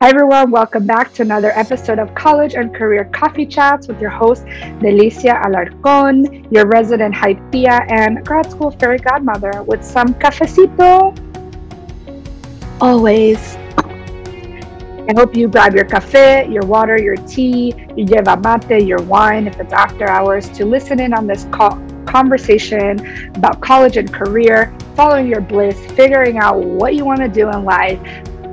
Hi, everyone. Welcome back to another episode of College and Career Coffee Chats with your host, Delicia Alarcon, your resident hype tia and grad school fairy godmother with some cafecito. Always. I hope you grab your cafe, your water, your tea, your yerba mate, your wine if it's after hours to listen in on this co- conversation about college and career, following your bliss, figuring out what you want to do in life,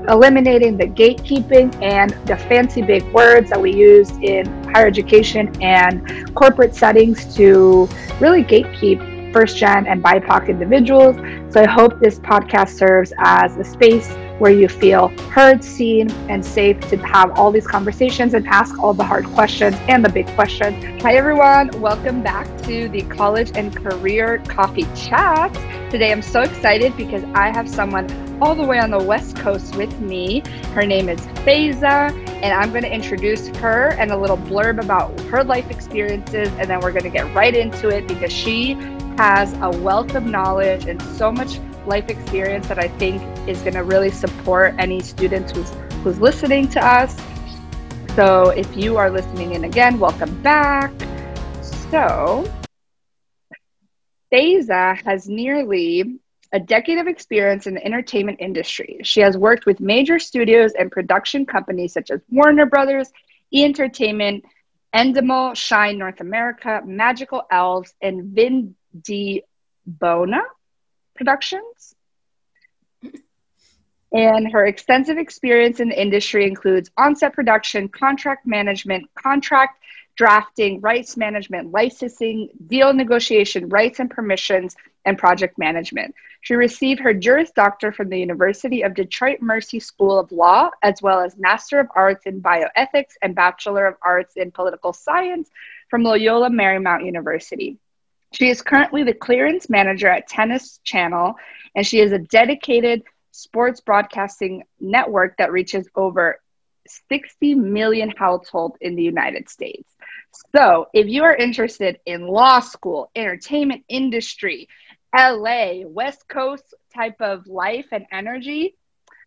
eliminating the gatekeeping and the fancy big words that we use in higher education and corporate settings to really gatekeep first gen and BIPOC individuals. So I hope this podcast serves as a space where you feel heard, seen, and safe to have all these conversations and ask all the hard questions and the big questions. Hi, everyone. Welcome back to the College and Career Coffee Chat. Today, I'm so excited because I have someone all the way on the West Coast with me. Her name is Faiza, and I'm going to introduce her and a little blurb about her life experiences, and then we're going to get right into it because she has a wealth of knowledge and so much life experience that I think is going to really support any students who's who's listening to us. So, if you are listening in again, welcome back. So, Faiza has nearly a decade of experience in the entertainment industry. She has worked with major studios and production companies such as Warner Brothers, E Entertainment, Endemol, Shine North America, Magical Elves, and Vin Di Bona Productions. And her extensive experience in the industry includes on-set production, contract management, contract drafting, rights management, licensing, deal negotiation, rights and permissions, and project management. She received her Juris Doctor from the University of Detroit Mercy School of Law, as well as Master of Arts in Bioethics and Bachelor of Arts in Political Science from Loyola Marymount University. She is currently the clearance manager at Tennis Channel, and she is a dedicated sports broadcasting network that reaches over 60 million households in the United States. So, if you are interested in law school, entertainment industry, LA, West Coast type of life and energy,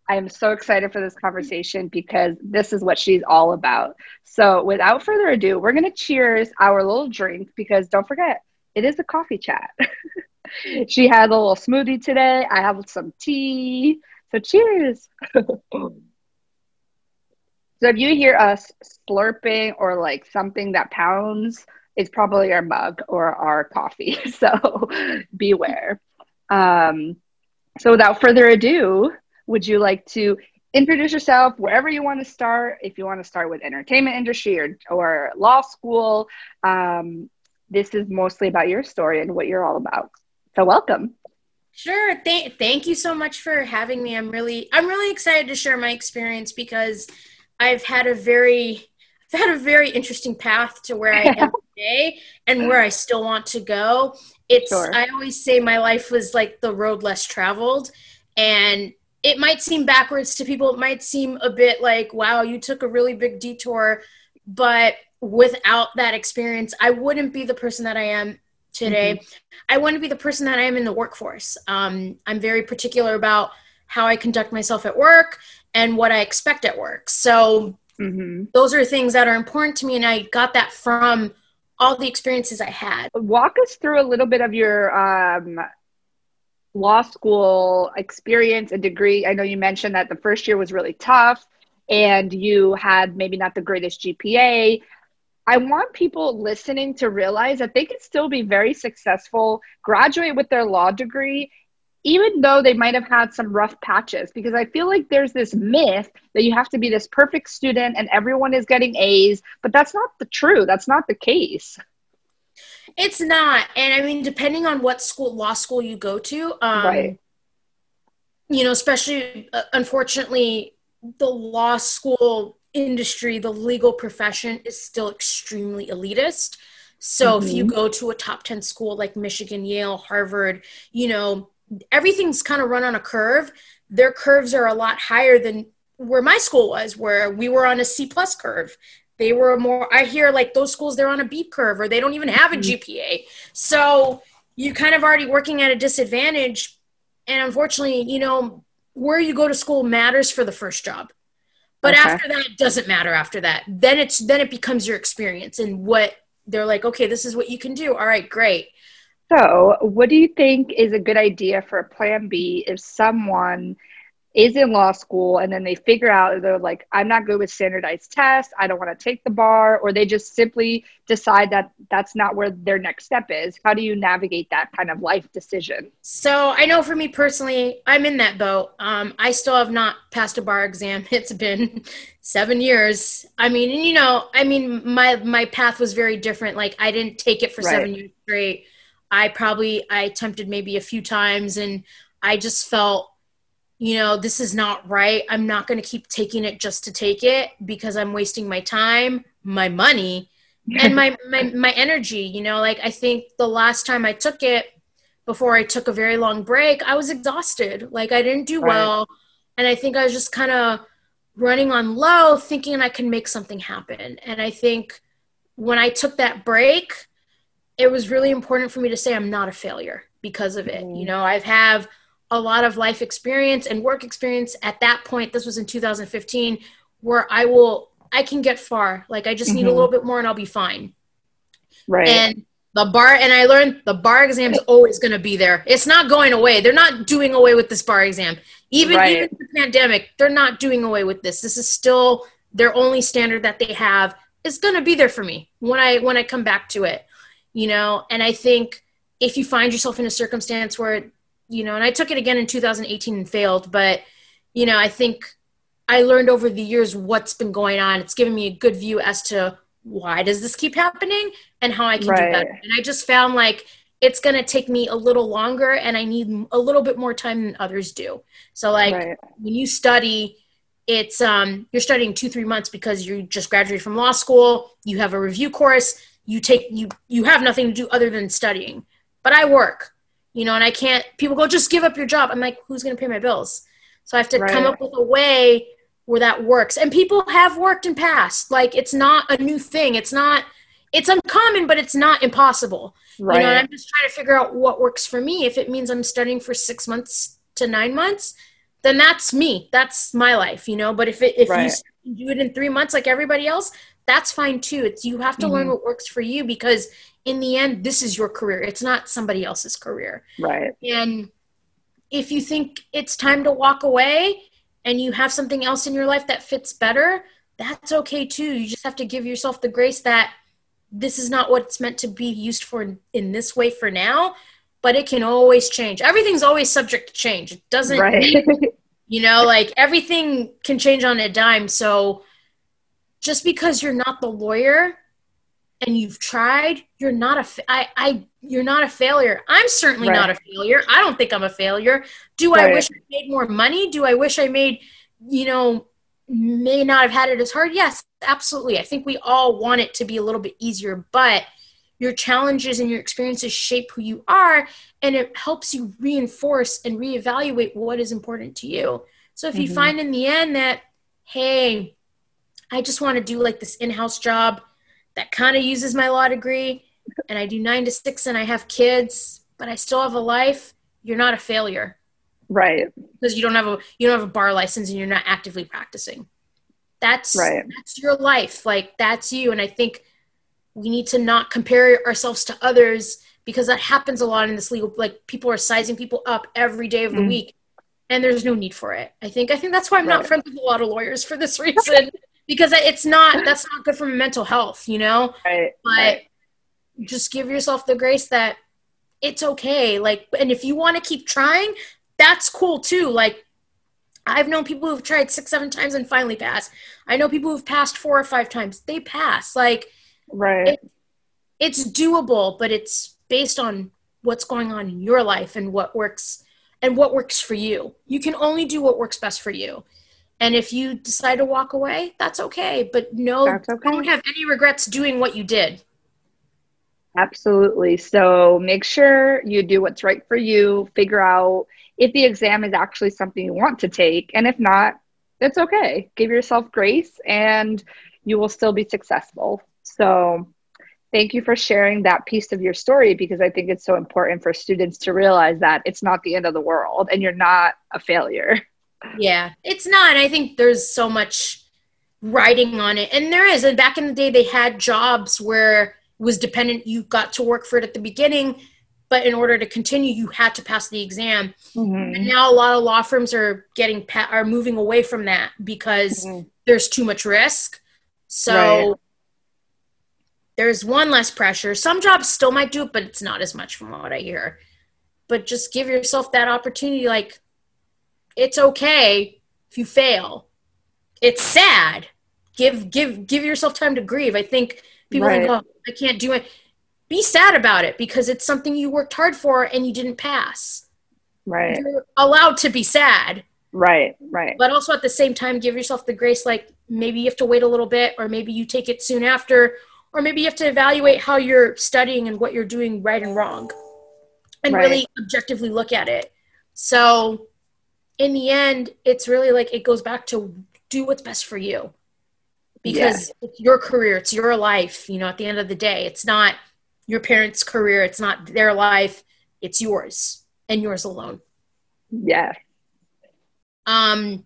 I am so excited for this conversation because this is what she's all about. So, without further ado, we're going to cheers our little drink because don't forget, it is a coffee chat. she had a little smoothie today. I have some tea. So, cheers. So if you hear us slurping or like something that pounds, it's probably our mug or our coffee. So beware. Um, so without further ado, would you like to introduce yourself wherever you want to start? If you want to start with entertainment industry or, or law school, um, this is mostly about your story and what you're all about. So welcome. Sure. Th- thank you so much for having me. I'm really I'm really excited to share my experience because I've had a very I've had a very interesting path to where I am today and where I still want to go. It's sure. I always say my life was like the road less traveled and it might seem backwards to people. It might seem a bit like, wow, you took a really big detour, but without that experience, I wouldn't be the person that I am today. Mm-hmm. I want to be the person that I am in the workforce. Um, I'm very particular about how I conduct myself at work and what I expect at work. So mm-hmm. those are things that are important to me, and I got that from all the experiences I had. Walk us through a little bit of your um, law school experience and degree. I know you mentioned that the first year was really tough, and you had maybe not the greatest GPA. I want people listening to realize that they can still be very successful, graduate with their law degree, even though they might have had some rough patches. Because i feel like there's this myth that you have to be this perfect student and everyone is getting a's but that's not the true. That's not the case. It's not. And i mean depending on what school law school you go to um, right. you know especially uh, unfortunately the law school industry the legal profession is still extremely elitist so mm-hmm. if you mm-hmm. go to a top 10 school like michigan yale harvard you know everything's kind of run on a curve. Their curves are a lot higher than where my school was, where we were on a C plus curve. They were more, I hear like those schools, they're on a B curve or they don't even have a mm-hmm. GPA. So you kind of already working at a disadvantage. And unfortunately, you know, where you go to school matters for the first job. But okay. after that, it doesn't matter after that. Then it's then it becomes your experience and what they're like, okay, this is what you can do. All right, great. So, what do you think is a good idea for a plan B if someone is in law school and then they figure out they're like i'm not good with standardized tests. I don't want to take the bar or they just simply decide that that's not where their next step is. How do you navigate that kind of life decision? So i know for me personally i'm in that boat. Um, i still have not passed a bar exam. It's been seven years. I mean and you know i mean my my path was very different. Like i didn't take it for right. seven years straight. I probably i attempted maybe a few times and i just felt you know, this is not right. I'm not going to keep taking it just to take it because I'm wasting my time, my money, and my, my my energy, you know, like I think the last time I took it before I took a very long break, I was exhausted. Like I didn't do right. well, and I think I was just kind of running on low thinking I can make something happen. And I think when I took that break, it was really important for me to say I'm not a failure because of it. Mm-hmm. You know, I've have a lot of life experience and work experience at that point this was in 2015 where i will i can get far. Like i just need mm-hmm. a little bit more and i'll be fine. Right. And the bar and i learned the bar exam is always going to be there. It's not going away. They're not doing away with this bar exam. Even, right. even the pandemic they're not doing away with this. This is still their only standard that they have. Is going to be there for me when i when i come back to it you know? And i think if you find yourself in a circumstance where you know, and I took it again in 2018 and failed, but you know, I think I learned over the years what's been going on. It's given me a good view as to why does this keep happening and how I can right. do better. And I just found like it's going to take me a little longer and I need a little bit more time than others do. So like right. when you study, it's um you're studying 2-3 months because you just graduated from law school, you have a review course, you take you you have nothing to do other than studying. But I work you know, and I can't, people go, just give up your job. I'm like, who's going to pay my bills? So I have to right. come up with a way where that works. And people have worked in past. Like it's not a new thing. It's not, it's uncommon, but it's not impossible. Right. You know, I'm just trying to figure out what works for me. If it means I'm studying for six months to nine months, then that's me. That's my life, you know. But if it, if right. you do it in three months like everybody else, that's fine too. It's you have to mm-hmm. learn what works for you because in the end, this is your career. It's not somebody else's career. Right. And if you think it's time to walk away and you have something else in your life that fits better, that's okay too. You just have to give yourself the grace that this is not what it's meant to be used for in, in this way for now, but it can always change. Everything's always subject to change. It doesn't, right. you know, like everything can change on a dime. So just because you're not the lawyer and you've tried, you're not a fa- I, I you're not a failure. I'm certainly right. not a failure. I don't think I'm a failure. Do right. I wish I made more money? Do I wish I made, you know, may not have had it as hard? Yes, absolutely. I think we all want it to be a little bit easier, but your challenges and your experiences shape who you are and it helps you reinforce and reevaluate what is important to you. So if mm-hmm. you find in the end that hey, I just want to do like this in-house job that kind of uses my law degree and I do nine to six and I have kids, but I still have a life, you're not a failure. Right. Because you don't have a you don't have a bar license and you're not actively practicing. That's right. that's your life. Like that's you. And I think we need to not compare ourselves to others because that happens a lot in this legal like people are sizing people up every day of the mm. week and there's no need for it. I think I think that's why I'm right. not friends with a lot of lawyers for this reason because it's not that's not good for mental health you know? Right, but right. just give yourself the grace that it's okay. Like and if you want to keep trying that's cool too. Like i've known people who've tried six seven times and finally passed i know people who've passed four or five times. They pass. Like right. it, it's doable but it's based on what's going on in your life and what works and what works for you. You can only do what works best for you and if you decide to walk away, that's okay. But no, okay. don't have any regrets doing what you did. Absolutely. So make sure you do what's right for you. Figure out if the exam is actually something you want to take. And if not, it's okay. Give yourself grace and you will still be successful. So thank you for sharing that piece of your story because I think it's so important for students to realize that it's not the end of the world and you're not a failure. Yeah, it's not. I think there's so much riding on it. And there is. And back in the day, they had jobs where it was dependent. You got to work for it at the beginning, but in order to continue, you had to pass the exam. Mm-hmm. And now a lot of law firms are getting pa- are moving away from that because mm-hmm. there's too much risk. So right. there's one less pressure. Some jobs still might do it, but it's not as much from what I hear. But just give yourself that opportunity. Like it's okay if you fail it's sad. Give give give yourself time to grieve. I think people right. think, oh, I can't do it. Be sad about it because it's something you worked hard for and you didn't pass. Right. You're allowed to be sad. Right, right. But also at the same time, give yourself the grace like maybe you have to wait a little bit, or maybe you take it soon after, or maybe you have to evaluate how you're studying and what you're doing right and wrong and right. really objectively look at it. So in the end, it's really like it goes back to do what's best for you. Because yeah. it's your career it's your life you know at the end of the day it's not your parents career it's not their life it's yours and yours alone. Yeah. Um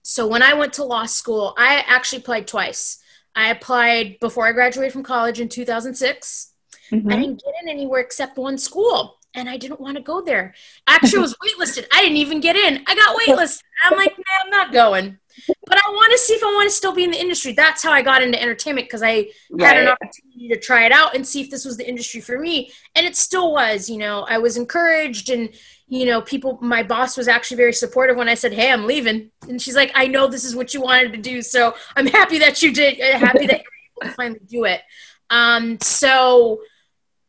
so when i went to law school i actually applied twice. I applied before i graduated from college in 2006 mm-hmm. i didn't get in anywhere except one school and I didn't want to go there. Actually, was waitlisted. I didn't even get in. I got waitlisted. I'm like, man, I'm not going. But I want to see if I want to still be in the industry. That's how I got into entertainment because I right. had an opportunity to try it out and see if this was the industry for me. And it still was. You know, I was encouraged and you know, people, my boss was actually very supportive when I said, Hey, I'm leaving. And she's like, I know this is what you wanted to do. So I'm happy that you did, happy that you were able to finally do it. Um, so,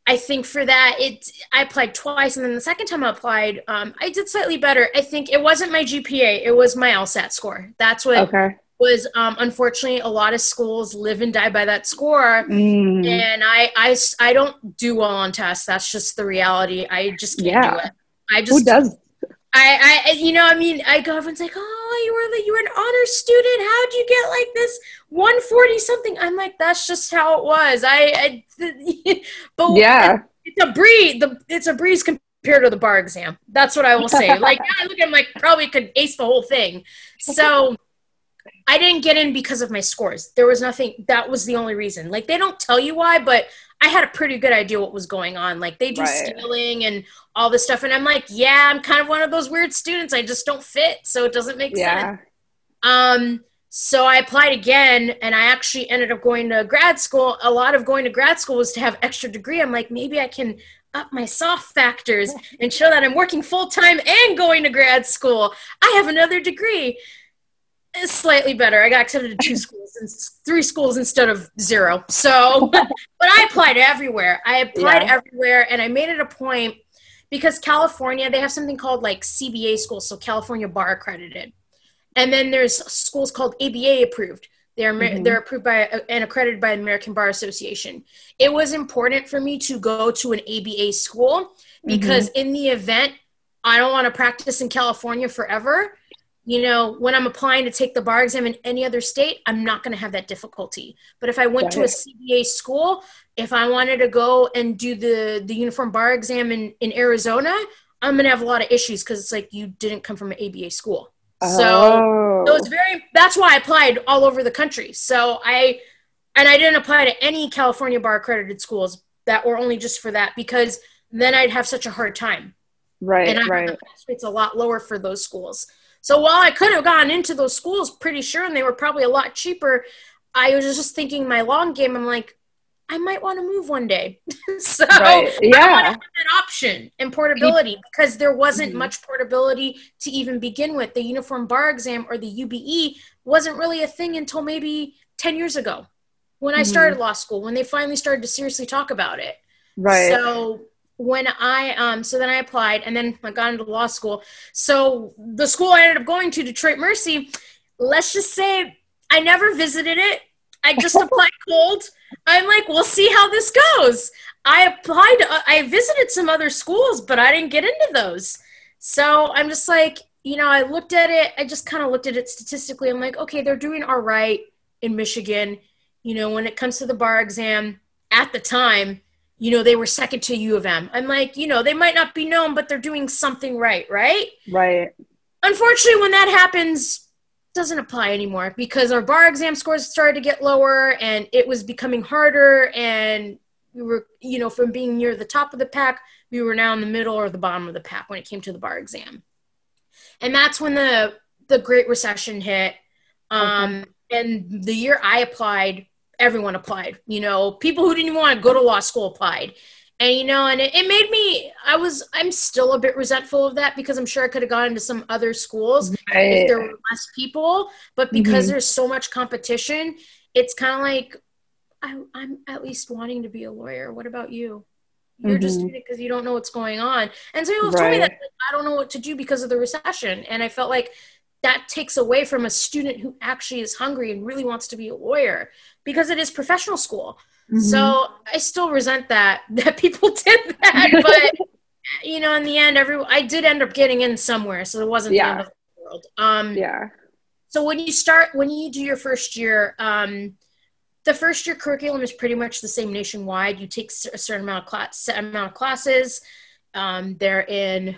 I think for that, it I applied twice, and then the second time I applied, um, I did slightly better. I think it wasn't my GPA; it was my LSAT score. That's what okay. was. Um, unfortunately, a lot of schools live and die by that score, mm. and I, I, I don't do well on tests. That's just the reality. I just can't yeah. do it. I just who does I, I, you know, I mean, I go, everyone's like, oh, Oh, you were you were an honor student. How'd you get like this 140 something? I'm like, that's just how it was. I, I but yeah, it's a breeze. The, it's a breeze compared to the bar exam. That's what I will say. like, I look at him like probably could ace the whole thing. So I didn't get in because of my scores. There was nothing. That was the only reason. Like, they don't tell you why, but I had a pretty good idea what was going on. Like they do right. scaling and all this stuff, and I'm like, yeah, I'm kind of one of those weird students. I just don't fit, so it doesn't make yeah. sense. Um, so I applied again, and I actually ended up going to grad school. A lot of going to grad school was to have extra degree. I'm like, maybe I can up my soft factors and show that I'm working full time and going to grad school. I have another degree slightly better. I got accepted to two schools and three schools instead of zero. So, but I applied everywhere. I applied yeah. everywhere, and I made it a point because California they have something called like CBA schools, so California Bar accredited, and then there's schools called ABA approved. They're mm-hmm. they're approved by and accredited by the American Bar Association. It was important for me to go to an ABA school because mm-hmm. in the event I don't want to practice in California forever you know, when I'm applying to take the bar exam in any other state, I'm not going to have that difficulty. But if I went to a CBA school, if I wanted to go and do the the uniform bar exam in in Arizona, I'm going to have a lot of issues because it's like you didn't come from an ABA school. Oh. So it was oh. very. That's why I applied all over the country. So I and I didn't apply to any California bar accredited schools that were only just for that because then I'd have such a hard time. Right, and I right. It's a lot lower for those schools. So while I could have gone into those schools pretty sure and they were probably a lot cheaper, I was just thinking my long game. I'm like, I might want to move one day. so right. yeah. I want to have that option and portability because there wasn't mm-hmm. much portability to even begin with. The uniform bar exam or the UBE wasn't really a thing until maybe 10 years ago when mm-hmm. I started law school, when they finally started to seriously talk about it. Right. So when I um so then I applied and then I got into law school. So the school I ended up going to, Detroit Mercy, let's just say I never visited it. I just applied cold. I'm like, we'll see how this goes. I applied, uh, I visited some other schools, but I didn't get into those. So I'm just like, you know, I looked at it, I just kind of looked at it statistically. I'm like, okay, they're doing all right in Michigan. You know, when it comes to the bar exam at the time, you know, they were second to U of M. I'm like, you know, they might not be known, but they're doing something right, right? Right. Unfortunately, when that happens, doesn't apply anymore because our bar exam scores started to get lower and it was becoming harder and we were you know from being near the top of the pack we were now in the middle or the bottom of the pack when it came to the bar exam and that's when the the great recession hit um okay. and the year i applied everyone applied you know people who didn't want to go to law school applied and you know and it, it, made me i was i'm still a bit resentful of that because i'm sure i could have gone into some other schools right. if there were less people but because mm-hmm. there's so much competition it's kind of like I, i'm at least wanting to be a lawyer what about you you're mm-hmm. just doing it because you don't know what's going on and so you right. told me that i don't know what to do because of the recession and i felt like that takes away from a student who actually is hungry and really wants to be a lawyer because it is professional school Mm-hmm. So I still resent that that people did that, but you know, in the end, every I did end up getting in somewhere, so it wasn't yeah. the end of the world. Um, yeah. So when you start, when you do your first year, um, the first year curriculum is pretty much the same nationwide. You take a certain amount of class, set amount of classes. Um, they're in.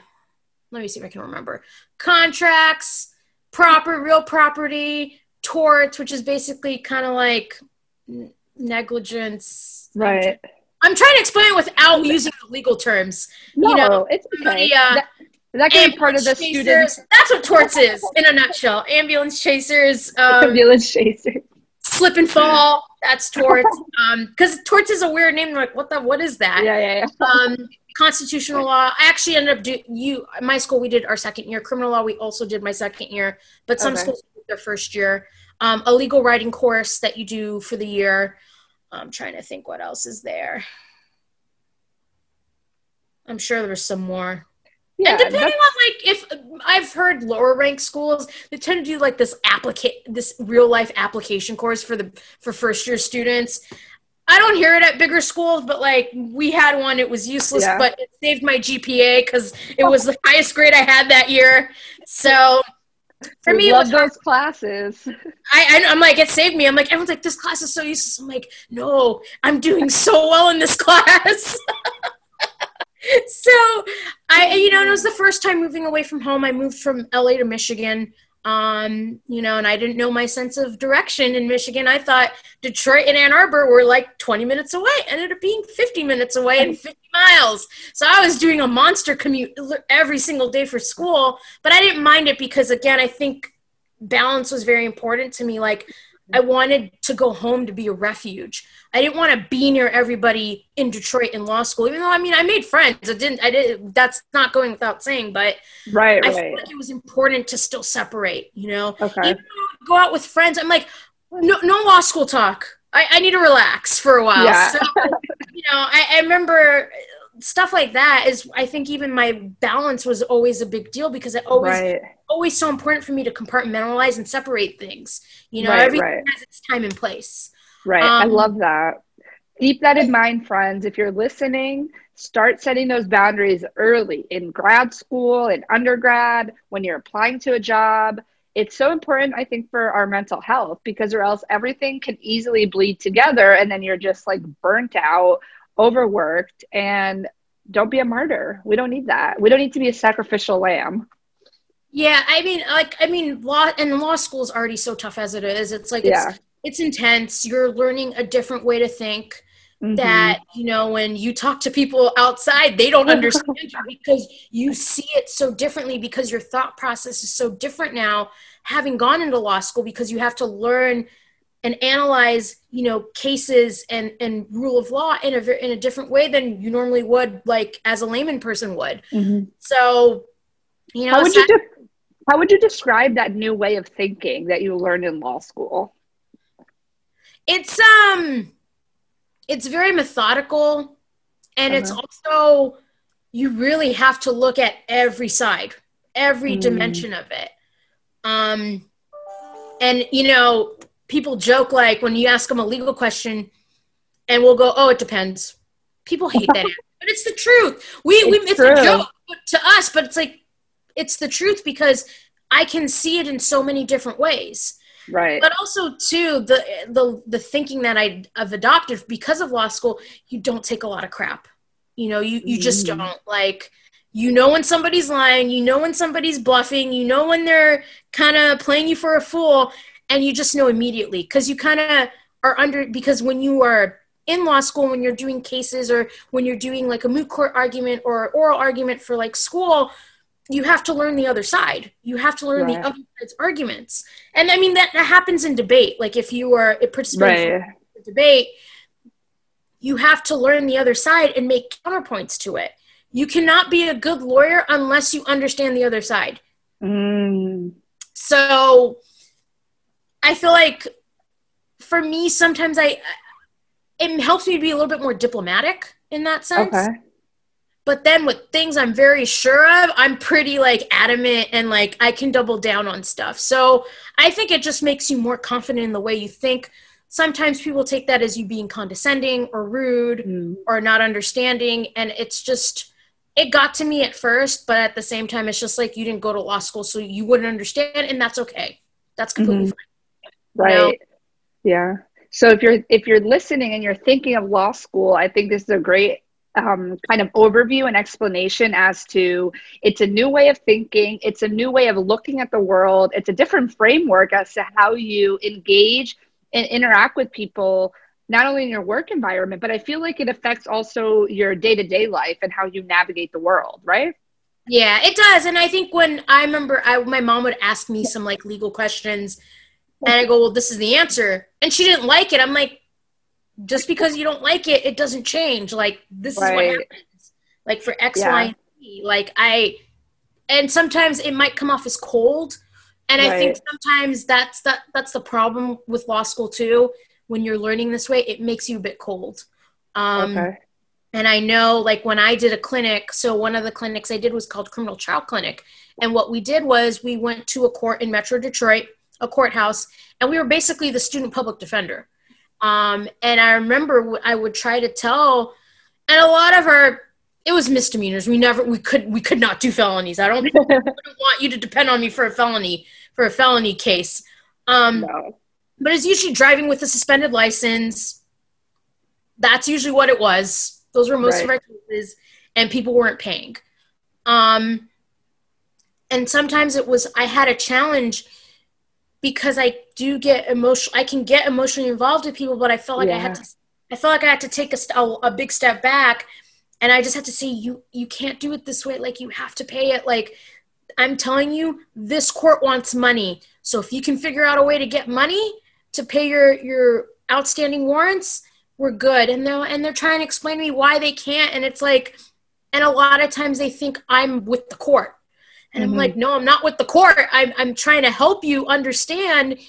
Let me see if I can remember contracts, proper, real property, torts, which is basically kind of like negligence. Right. I'm trying to explain it without using the legal terms. No, you know, it's okay. Uh, that, that part of the students. That's what torts is in a nutshell. Ambulance chasers. Um, Ambulance chasers. Slip and fall. That's torts. Um, because torts is a weird name. like, what the? What is that? Yeah, yeah, yeah. Um, constitutional law. I actually ended up do you. My school we did our second year. Criminal law we also did my second year, but some okay. schools did their first year. Um, a legal writing course that you do for the year. I'm trying to think what else is there. I'm sure there's some more. Yeah, and depending on like if I've heard lower rank schools, they tend to do like this applicate this real life application course for the for first year students. I don't hear it at bigger schools, but like we had one, it was useless, yeah. but it saved my GPA because it oh. was the highest grade I had that year. So for we me, love those hard. classes. I, I am like it saved me. I'm like everyone's like this class is so useless. I'm like no, I'm doing so well in this class. so I you know it was the first time moving away from home. I moved from LA to Michigan um, you know, and I didn't know my sense of direction in Michigan. I thought Detroit and Ann Arbor were like 20 minutes away, ended up being 50 minutes away and 50 miles. So I was doing a monster commute every single day for school, but I didn't mind it because, again, I think balance was very important to me. Like, I wanted to go home to be a refuge. I didn't want to be near everybody in Detroit in law school, even though I mean I made friends. I didn't. I did. That's not going without saying, but right, I right. feel like it was important to still separate. You know, okay. Go out with friends. I'm like, no, no law school talk. I, I need to relax for a while. Yeah. So, you know, I, I remember stuff like that is I think even my balance was always a big deal because it always right. always so important for me to compartmentalize and separate things. You know, right, everything right. has its time and place. Right. Um, I love that. Keep that in mind, friends. If you're listening, start setting those boundaries early in grad school, in undergrad, when you're applying to a job. It's so important, I think, for our mental health because, or else everything can easily bleed together and then you're just like burnt out overworked and don't be a martyr. We don't need that. We don't need to be a sacrificial lamb. Yeah, I mean, like, I mean, law and law school is already so tough as it is. It's like, yeah. it's, it's intense. You're learning a different way to think. Mm-hmm. That you know, when you talk to people outside, they don't understand you because you see it so differently. Because your thought process is so different now, having gone into law school, because you have to learn and analyze you know cases and and rule of law in a in a different way than you normally would like as a layman person would mm-hmm. so you know how would you de- how would you describe that new way of thinking that you learned in law school it's um it's very methodical and uh-huh. it's also you really have to look at every side every mm. dimension of it um and you know people joke like when you ask them a legal question and we'll go, oh, it depends. People hate that, but it's the truth. We, it's we, it's true. a joke to us, but it's like, it's the truth because I can see it in so many different ways. Right. But also too, the, the, the thinking that I, I've adopted because of law school, you don't take a lot of crap. You know, you, you just mm. don't like, you know when somebody's lying, you know when somebody's bluffing, you know when they're kind of playing you for a fool, and you just know immediately because you kind of are under because when you are in law school when you're doing cases or when you're doing like a moot court argument or oral argument for like school you have to learn the other side you have to learn right. the other side's arguments and i mean that, that happens in debate like if you are a participant right. in debate you have to learn the other side and make counterpoints to it you cannot be a good lawyer unless you understand the other side mm. so i feel like for me sometimes i it helps me be a little bit more diplomatic in that sense. Okay. But then with things I'm very sure of, I'm pretty like adamant and like I can double down on stuff. So I think it just makes you more confident in the way you think. Sometimes people take that as you being condescending or rude mm. or not understanding. And it's just, it got to me at first, but at the same time, it's just like you didn't go to law school, so you wouldn't understand. And that's okay. That's completely mm-hmm. fine. Right. Know? Yeah so if you're if you're listening and you're thinking of law school i think this is a great um, kind of overview and explanation as to it's a new way of thinking it's a new way of looking at the world it's a different framework as to how you engage and interact with people not only in your work environment but i feel like it affects also your day-to-day life and how you navigate the world right yeah it does and i think when i remember I, my mom would ask me some like legal questions and I go, well, this is the answer. And she didn't like it. I'm like, just because you don't like it, it doesn't change. Like, this right. is what happens. Like, for X, yeah. Y, and Z. Like, I, and sometimes it might come off as cold. And right. I think sometimes that's that that's the problem with law school too. When you're learning this way, it makes you a bit cold. Um, okay. And I know, like when I did a clinic, so one of the clinics I did was called Criminal Trial Clinic, and what we did was we went to a court in Metro Detroit a courthouse, and we were basically the student public defender. Um, and I remember I would try to tell, and a lot of our it was misdemeanors. We never we could we could not do felonies. I don't, want you to depend on me for a felony for a felony case. Um, no. But it's usually driving with a suspended license. That's usually what it was. Those were most right. of our cases, and people weren't paying. Um, and sometimes it was I had a challenge because I do get emotional. I can get emotionally involved with people, but I felt like yeah. I had to. I felt like I had to take a, a, a big step back, and I just had to say, you you can't do it this way. Like you have to pay it. Like I'm telling you, this court wants money. So if you can figure out a way to get money to pay your your outstanding warrants, we're good. And they're and they're trying to explain to me why they can't, and it's like, and a lot of times they think I'm with the court and mm-hmm. I'm like, no, I'm not with the court. I'm, I'm trying to help you understand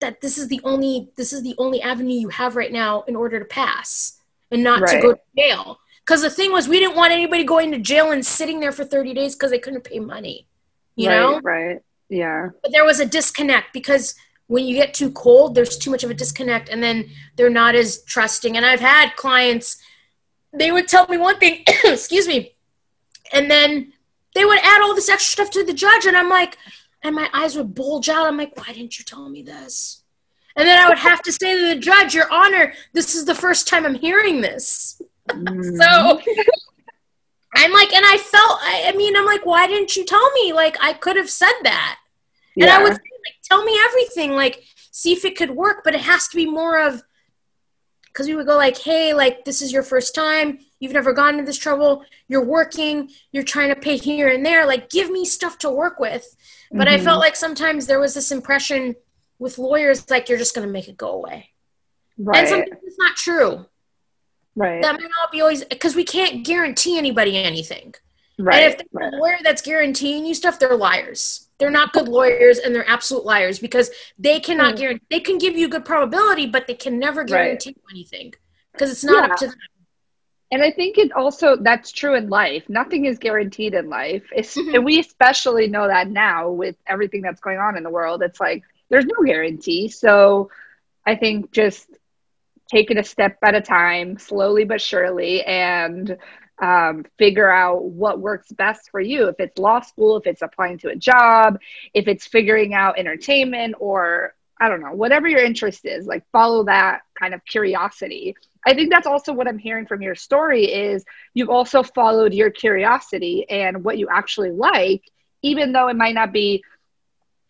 that this is the only this is the only avenue you have right now in order to pass and not right. to go to jail. Because the thing was, we didn't want anybody going to jail and sitting there for 30 days because they couldn't pay money. You right, know? Right. Yeah. But there was a disconnect because when you get too cold, there's too much of a disconnect, and then they're not as trusting. And I've had clients, they would tell me one thing, excuse me, and then they would add all this extra stuff to the judge, and I'm like, and my eyes would bulge out. I'm like, why didn't you tell me this? And then I would have to say to the judge, Your Honor, this is the first time I'm hearing this. Mm. so I'm like, and I felt, I, I, mean, I'm like, why didn't you tell me? Like, I could have said that. Yeah. And I would say, like, tell me everything, like, see if it could work, but it has to be more of, because we would go like, hey, like, this is your first time You've never gone into this trouble. You're working. You're trying to pay here and there. Like, give me stuff to work with. But mm-hmm. I felt like sometimes there was this impression with lawyers like you're just going to make it go away. Right. And sometimes it's not true. Right. That might not be always because we can't guarantee anybody anything. Right. And if there's right. a lawyer that's guaranteeing you stuff, they're liars. They're not good lawyers and they're absolute liars because they cannot mm. guarantee they can give you good probability, but they can never guarantee right. anything because it's not yeah. up to them. And I think it also that's true in life. Nothing is guaranteed in life. Mm-hmm. And we especially know that now with everything that's going on in the world. It's like there's no guarantee. So I think just take it a step at a time, slowly but surely, and um, figure out what works best for you. If it's law school, if it's applying to a job, if it's figuring out entertainment or I don't know, whatever your interest is, like follow that kind of curiosity I think that's also what I'm hearing from your story is you've also followed your curiosity and what you actually like, even though it might not be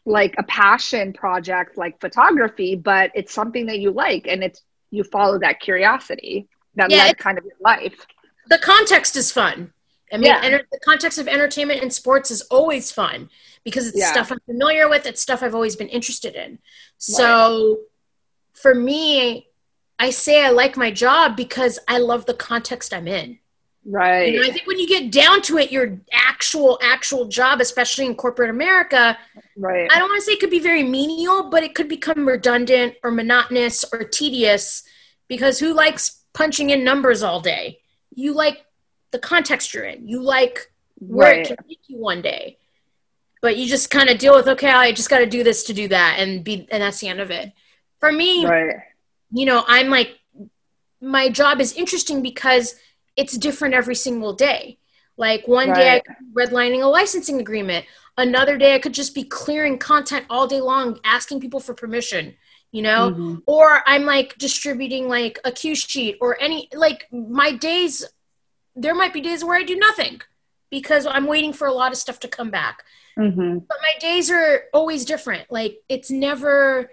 like a passion project like photography, but it's something that you like and it's you follow that curiosity that yeah, led kind of your life. The context is fun. I mean, yeah. enter- the context of entertainment and sports is always fun because it's yeah. stuff I'm familiar with. It's stuff I've always been interested in. So right. for me, I say I like my job because I love the context I'm in. Right. I think when you get down to it, your actual actual job, especially in corporate America, right. I don't want to say it could be very menial, but it could become redundant or monotonous or tedious because who likes punching in numbers all day? You like the context you're in. You like where right. it can take you one day. But you just kind of deal with, okay, I just got to do this to do that, and be, and that's the end of it. For me, right. you know, I'm like, my job is interesting because it's different every single day. Like one right. day I could be redlining a licensing agreement. Another day I could just be clearing content all day long, asking people for permission, you know? Mm-hmm. Or I'm like distributing like a cue sheet or any like my days there might be days where I do nothing because I'm waiting for a lot of stuff to come back. Mm-hmm. But my days are always different. Like it's never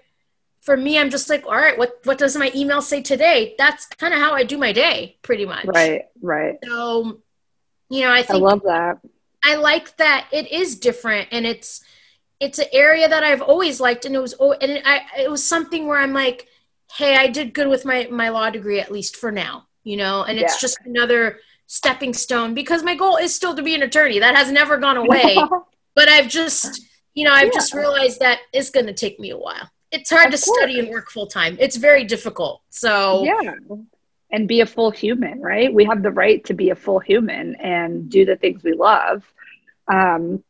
for me, I'm just like, all right, what what does my email say today? That's kind of how I do my day, pretty much. Right, right. So, you know, I think I love that. I like that it is different, and it's it's an area that I've always liked, and it was oh, and it, I it was something where I'm like, hey, I did good with my my law degree at least for now, you know, and it's yeah. just another stepping stone because my goal is still to be an attorney. That has never gone away, but I've just you know I've yeah. just realized that it's going to take me a while it's hard of to course. study and work full time. It's very difficult. So yeah, and be a full human, right? We have the right to be a full human and do the things we love. Um,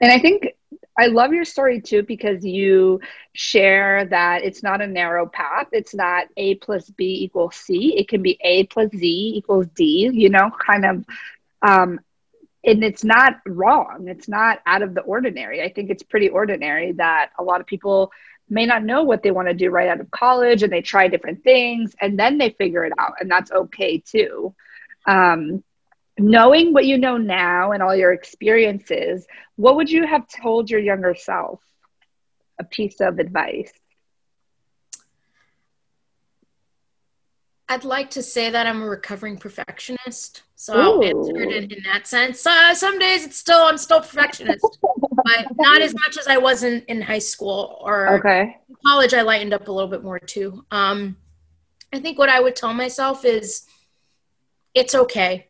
and I think I love your story too because you share that it's not a narrow path. It's not A plus B equals C. It can be A plus Z equals D. You know, kind of. Um, and it's not wrong. It's not out of the ordinary. I think it's pretty ordinary that a lot of people may not know what they want to do right out of college and they try different things and then they figure it out and that's okay too. Um, knowing what you know now and all your experiences what would you have told your younger self? A piece of advice I'd like to say that I'm a recovering perfectionist, so Ooh. I'll answer it in, in that sense. Uh, some days it's still I'm still perfectionist, but not as much as I was in, in high school or okay. college. I lightened up a little bit more too. Um, I think what I would tell myself is it's okay.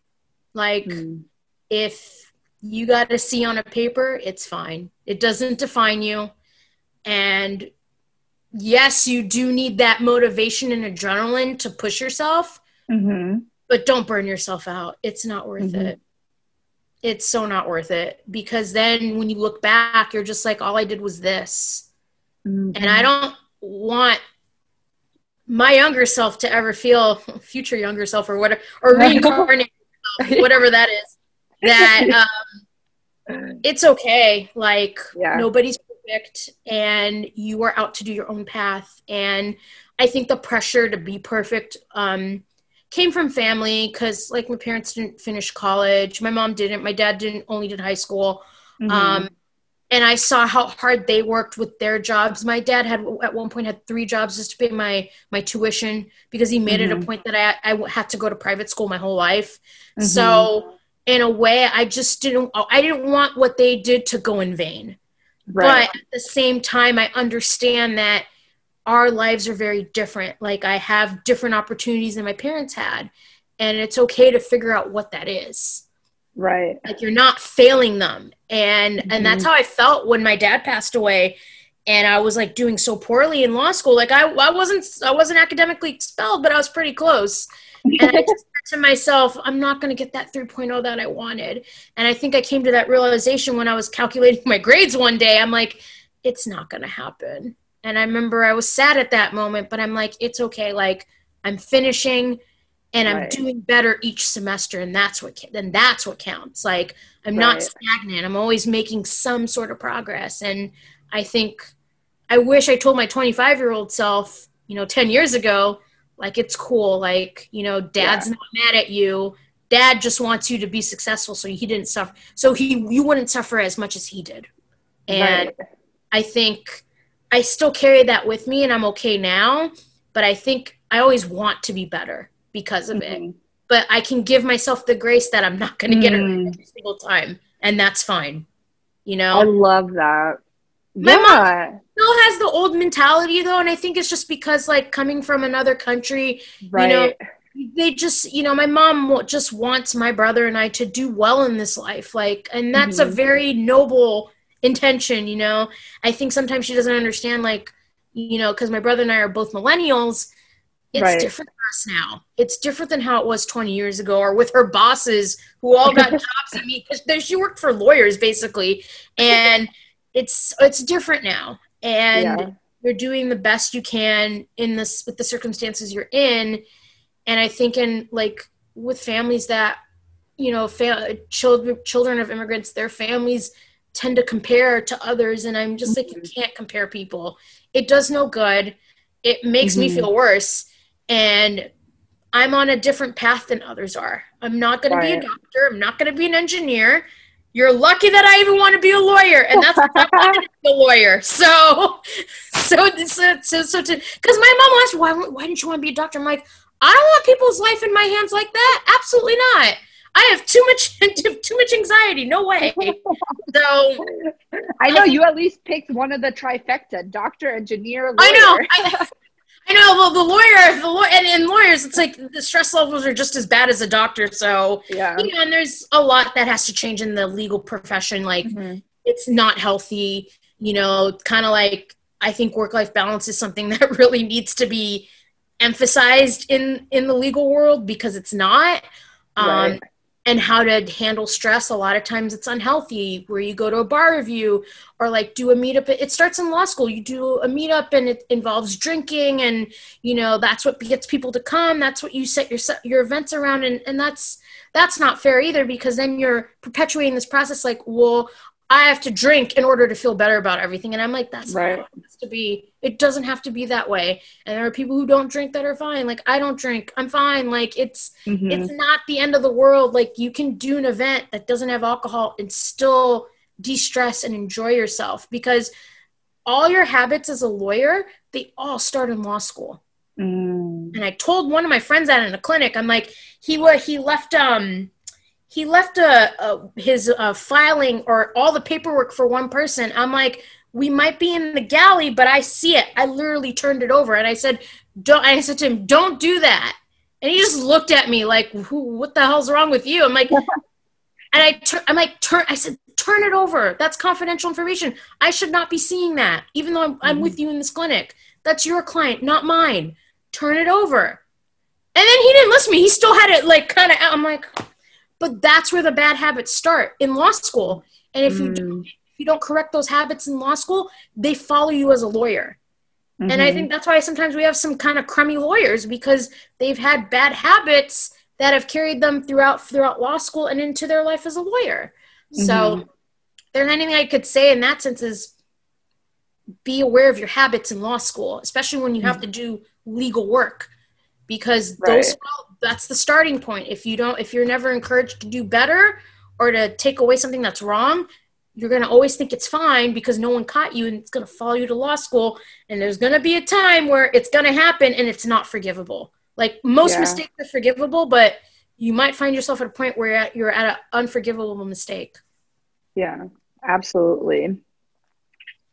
Like mm. if you got a C on a paper, it's fine. It doesn't define you, and yes, you do need that motivation and adrenaline to push yourself, mm-hmm. but don't burn yourself out. It's not worth mm-hmm. it. It's so not worth it because then when you look back, you're just like, all I did was this. Mm-hmm. And I don't want my younger self to ever feel future younger self or whatever, or reincarnate, whatever that is, that um, it's okay. Like yeah. nobody's perfect and you are out to do your own path. And I think the pressure to be perfect um, came from family because, like, my parents didn't finish college. My mom didn't. My dad didn't. Only did high school. Mm-hmm. Um, and I saw how hard they worked with their jobs. My dad had at one point had three jobs just to pay my my tuition because he made mm-hmm. it a mm-hmm. point that I I had to go to private school my whole life. Mm-hmm. So in a way, I just didn't I didn't want what they did to go in vain. Right. But at the same time, I understand that our lives are very different. Like I have different opportunities than my parents had, and it's okay to figure out what that is. Right. Like you're not failing them. And mm-hmm. and that's mm-hmm. how I felt when my dad passed away and I was like doing so poorly in law school. Like I I wasn't I wasn't academically expelled, but I was pretty close. And I just to myself, I'm not going to get that 3.0 that I wanted. And I think I came to that realization when I was calculating my grades one day. I'm like, it's not going to happen. And I remember I was sad at that moment, but I'm like, it's okay. Like, I'm finishing and I'm right. doing better each semester. And that's what, then that's what counts. Like, I'm right. not stagnant. I'm always making some sort of progress. And I think I wish I told my 25 year old self, you know, 10 years ago, Like it's cool. Like, you know, dad's yeah. not mad at you. Dad just wants you to be successful so he didn't suffer. So he you wouldn't suffer as much as he did. And right. I think I still carry that with me and I'm okay now, but I think I always want to be better because of mm-hmm. it. But I can give myself the grace that I'm not going to mm. get it mm. every single time, and that's fine. You know, I love that. My yeah. mom still has the old mentality though, and I think it's just because like coming from another country, right. you know, they just you know my mom just wants my brother and I to do well in this life, like, and that's mm-hmm. a very noble intention. You know, I think sometimes she doesn't understand like you know because my brother and I are both millennials it's right. different for us now. It's different than how it was 20 years ago, or with her bosses who all got jobs. I mean, she worked for lawyers basically, and it's it's different now. And yeah. you're doing the best you can in this with the circumstances you're in. And I think in like with families that you know, fa- children children of immigrants, their families tend to compare to others, and I'm just mm-hmm. like, you mm-hmm. can't compare people. It does no good. It makes mm-hmm. me feel worse and I'm on a different path than others are. I'm not going right. to be a doctor. I'm not going to be an engineer. You're lucky that I even want to be a lawyer, and that's I wanted to be a lawyer. So, so, so, so, so to because my mom asked why, why didn't you want to be a doctor? I'm like, I don't want people's life in my hands like that. Absolutely not. I have too much too much anxiety. No way. So I know you at least picked one of the trifecta: doctor, engineer, lawyer. I know. I, I know. Well, the lawyer, the lawyer, and in lawyers, it's like the stress levels are just as bad as a doctor. So yeah, you know, and there's a lot that has to change in the legal profession. Like, mm-hmm. it's not healthy. You know, kind of like I think work life balance is something that really needs to be emphasized in in the legal world because it's not. Um, right and how to handle stress. A lot of times it's unhealthy where you go to a bar review or like do a meetup. It starts in law school. You do a meetup and it involves drinking and you know, that's what gets people to come. That's what you set your, your events around. And, and that's, that's not fair either because then you're perpetuating this process like, well, I have to drink in order to feel better about everything. And I'm like, that's right. to be. It doesn't have to be that way. And there are people who don't drink that are fine. Like I don't drink. I'm fine. Like it's mm-hmm. it's not the end of the world. Like you can do an event that doesn't have alcohol and still de-stress and enjoy yourself because all your habits as a lawyer, they all start in law school. Mm. And I told one of my friends that in a clinic, I'm like, he was he left um he left a, a his uh, filing or all the paperwork for one person. I'm like, we might be in the galley, but I see it. I literally turned it over and I said, don't. I said to him, don't do that. And he just looked at me like, what the hell's wrong with you? I'm like, and I tur- I'm like, turn. I said, turn it over. That's confidential information. I should not be seeing that, even though I'm, mm-hmm. I'm with you in this clinic. That's your client, not mine. Turn it over. And then he didn't listen to me. He still had it like kind of. I'm like, but that's where the bad habits start in law school. And if mm. you don't, if you don't correct those habits in law school, they follow you as a lawyer. Mm-hmm. And I mm-hmm. think that's why sometimes we have some kind of crummy lawyers because they've had bad habits that have carried them throughout throughout law school and into their life as a lawyer. Mm-hmm. So there's anything I could say in that sense is be aware of your habits in law school, especially when you have mm-hmm. to do legal work because right. those that's the starting point if you don't if you're never encouraged to do better or to take away something that's wrong you're going to always think it's fine because no one caught you and it's going to follow you to law school and there's going to be a time where it's going to happen and it's not forgivable like most yeah. mistakes are forgivable but you might find yourself at a point where you're at, you're at an unforgivable mistake yeah absolutely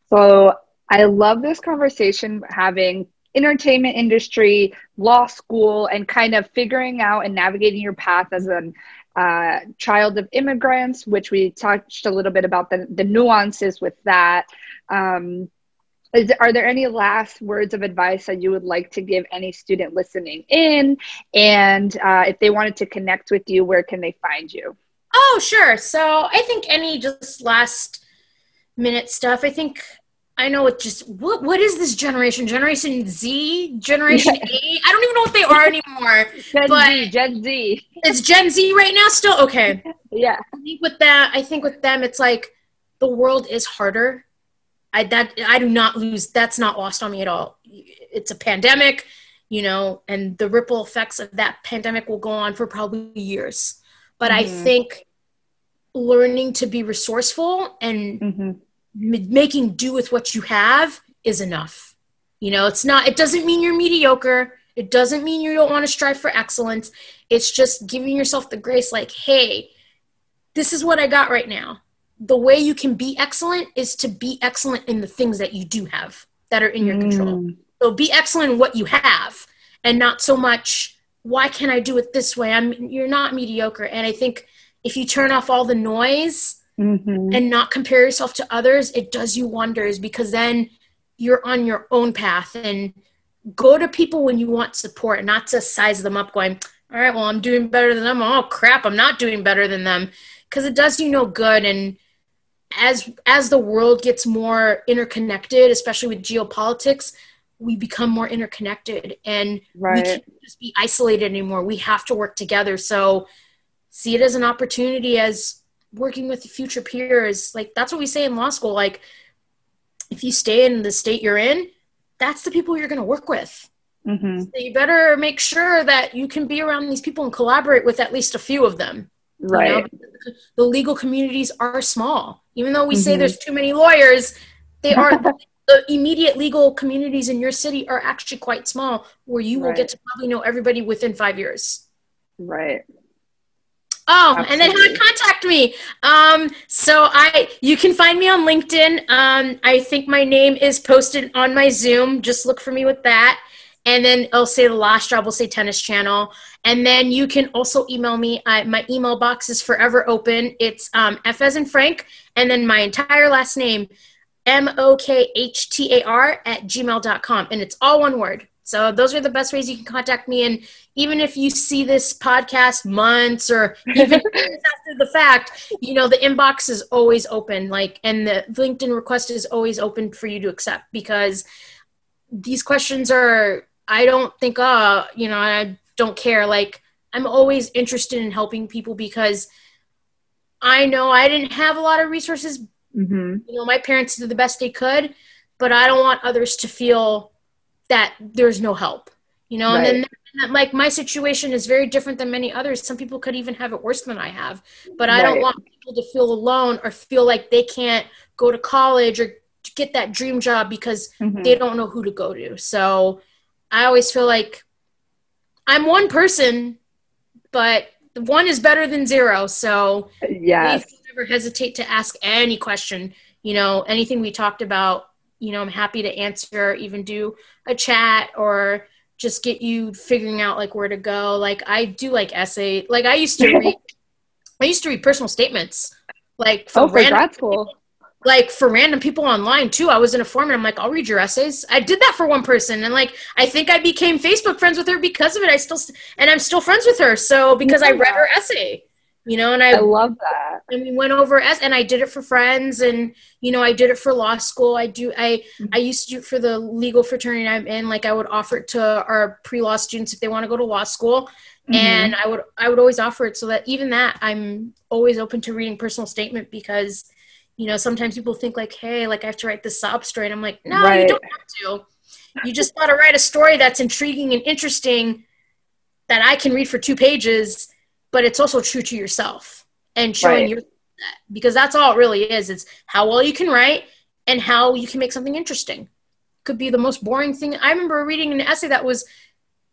so i love this conversation having entertainment industry, law school, and kind of figuring out and navigating your path as a uh, child of immigrants, which we touched a little bit about the, the nuances with that. Um, is, are there any last words of advice that you would like to give any student listening in? And uh, if they wanted to connect with you, where can they find you? Oh, sure. So I think any just last minute stuff. I think I know it just what what is this generation? Generation Z, Generation yeah. A? I don't even know what they are anymore. Gen but Z, Gen Z. It's Gen Z right now still? Okay. Yeah. I think with that, I think with them it's like the world is harder. I that I do not lose that's not lost on me at all. It's a pandemic. you know, and the ripple effects of that pandemic will go on for probably years. But mm-hmm. I think learning to be resourceful and mm-hmm. M- making do with what you have is enough. You know, it's not, it doesn't mean you're mediocre. It doesn't mean you don't want to strive for excellence. It's just giving yourself the grace, like, hey, this is what I got right now. The way you can be excellent is to be excellent in the things that you do have that are in your mm. control. So be excellent in what you have and not so much, why can't I do it this way? I'm, you're not mediocre. And I think if you turn off all the noise mm-hmm. and not compare yourself to others, it does you wonders because then you're on your own path and go to people when you want support, not to size them up going, all right, well, I'm doing better than them. Oh crap, I'm not doing better than them. Because it does you no good. And as as the world gets more interconnected, especially with geopolitics, we become more interconnected and right. we can't just be isolated anymore. We have to work together. So see it as an opportunity as working with future peers. Like that's what we say in law school. Like if you stay in the state you're in, that's the people you're going to work with. Mm-hmm. So you better make sure that you can be around these people and collaborate with at least a few of them. Right. You know? The legal communities are small. Even though we mm-hmm. say there's too many lawyers, they are the immediate legal communities in your city are actually quite small where you will right. get to probably know everybody within five years. Right. Oh, Absolutely. and then how to contact me. Um, so I, you can find me on LinkedIn. Um, I think my name is posted on my Zoom. Just look for me with that. And then I'll say the last job will say tennis channel. And then you can also email me. I, my email box is forever open. It's um, F as in Frank, and then my entire last name, M O K H T A R at gmail.com. And it's all one word. So those are the best ways you can contact me. And even if you see this podcast months or even after the fact, you know, the inbox is always open. Like, and the LinkedIn request is always open for you to accept because these questions are, I don't think, uh, you know, I don't care. Like, I'm always interested in helping people because I know I didn't have a lot of resources. Mm-hmm. You know, my parents did the best they could, but I don't want others to feel that there's no help you know? Right. and then like my situation is very different than many others. Some people could even have it worse than i have but i don't want people to feel alone or feel like they can't go to college or get that dream job because mm-hmm. they don't know who to go to. So i always feel like i'm one person but one is better than zero. So yeah never hesitate to ask any question you know anything we talked about you know i'm happy to answer even do a chat or just get you figuring out like where to go. Like i do like essay like i used to read i used to read personal statements like for, oh, for grad school. like for random people online too. I was in a forum and i'm like i'll read your essays. I did that for one person and like i think i became facebook friends with her because of it. I still and i'm still friends with her so because i read her essay you know and I, I love that and we went over as and i did it for friends and you know i did it for law school i do i mm-hmm. i used to do it for the legal fraternity i'm in like i would offer it to our pre-law students if they want to go to law school mm-hmm. and i would i would always offer it so that even that i'm always open to reading personal statement because you know sometimes people think like hey like i have to write this sob story and i'm like no right. you don't have to you just got to write a story that's intriguing and interesting that i can read for two pages but it's also true to yourself and showing right. your because that's all it really is. It's how well you can write and how you can make something interesting. Could be the most boring thing. I remember reading an essay that was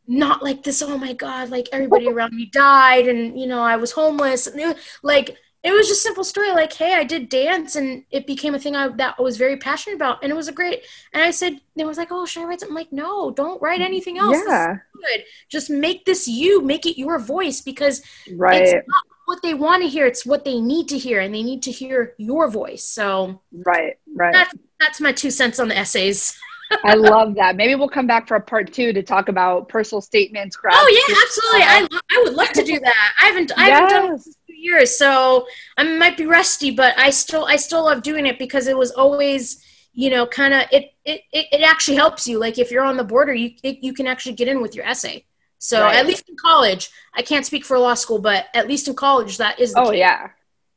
not like this. Oh my god! Like everybody around me died, and you know I was homeless. And like it was just simple story like hey i did dance and it became a thing I, that i was very passionate about and it was a great and i said it was like oh should i write something I'm like no don't write anything else yeah good just make this you make it your voice because right it's not what they want to hear it's what they need to hear and they need to hear your voice so right right that's, that's my two cents on the essays I love that. Maybe we'll come back for a part two to talk about personal statements. Oh yeah, absolutely. I, I would love to do that. I haven't I yes. haven't done it for years, so I might be rusty, but I still I still love doing it because it was always you know kind of it, it it actually helps you. Like if you're on the border, you it, you can actually get in with your essay. So right. at least in college, I can't speak for law school, but at least in college, that is. oh case. yeah,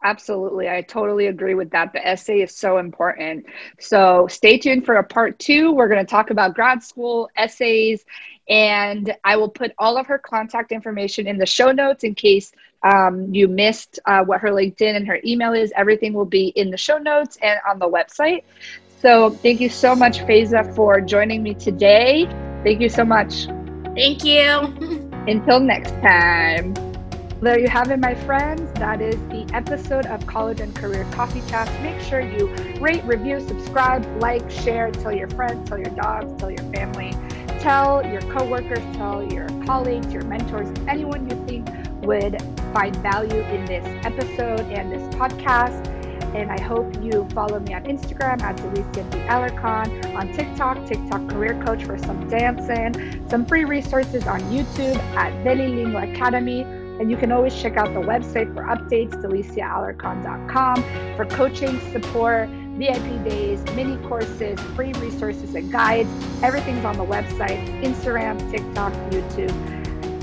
Absolutely. I totally agree with that. The essay is so important. So stay tuned for a part two. We're going to talk about grad school essays, and I will put all of her contact information in the show notes in case um, you missed uh, what her LinkedIn and her email is. Everything will be in the show notes and on the website. So thank you so much, Faiza, for joining me today. Thank you so much. Thank you. Until next time. There you have it, my friends. That is the episode of College and Career Coffee Chats. Make sure you rate, review, subscribe, like, share, tell your friends, tell your dogs, tell your family, tell your coworkers, tell your colleagues, your mentors, anyone you think would find value in this episode and this podcast. And I hope you follow me on Instagram at Delicia D. Alarcon, on TikTok, TikTok Career Coach for some dancing, some free resources on YouTube at Deli Lingua Academy. And you can always check out the website for updates, deliciaalarcon.com, for coaching, support, VIP days, mini courses, free resources and guides. Everything's on the website, Instagram, TikTok, YouTube.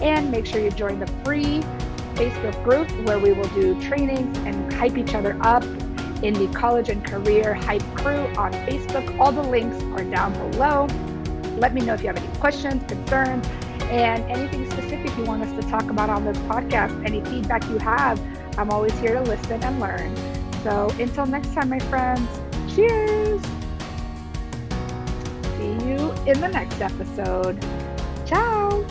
And make sure you join the free Facebook group where we will do trainings and hype each other up in the College and Career Hype Crew on Facebook. All the links are down below. Let me know if you have any questions, concerns, and anything specific you want us to talk about on this podcast. Any feedback you have, I'm always here to listen and learn. So until next time, my friends, cheers! See you in the next episode. Ciao!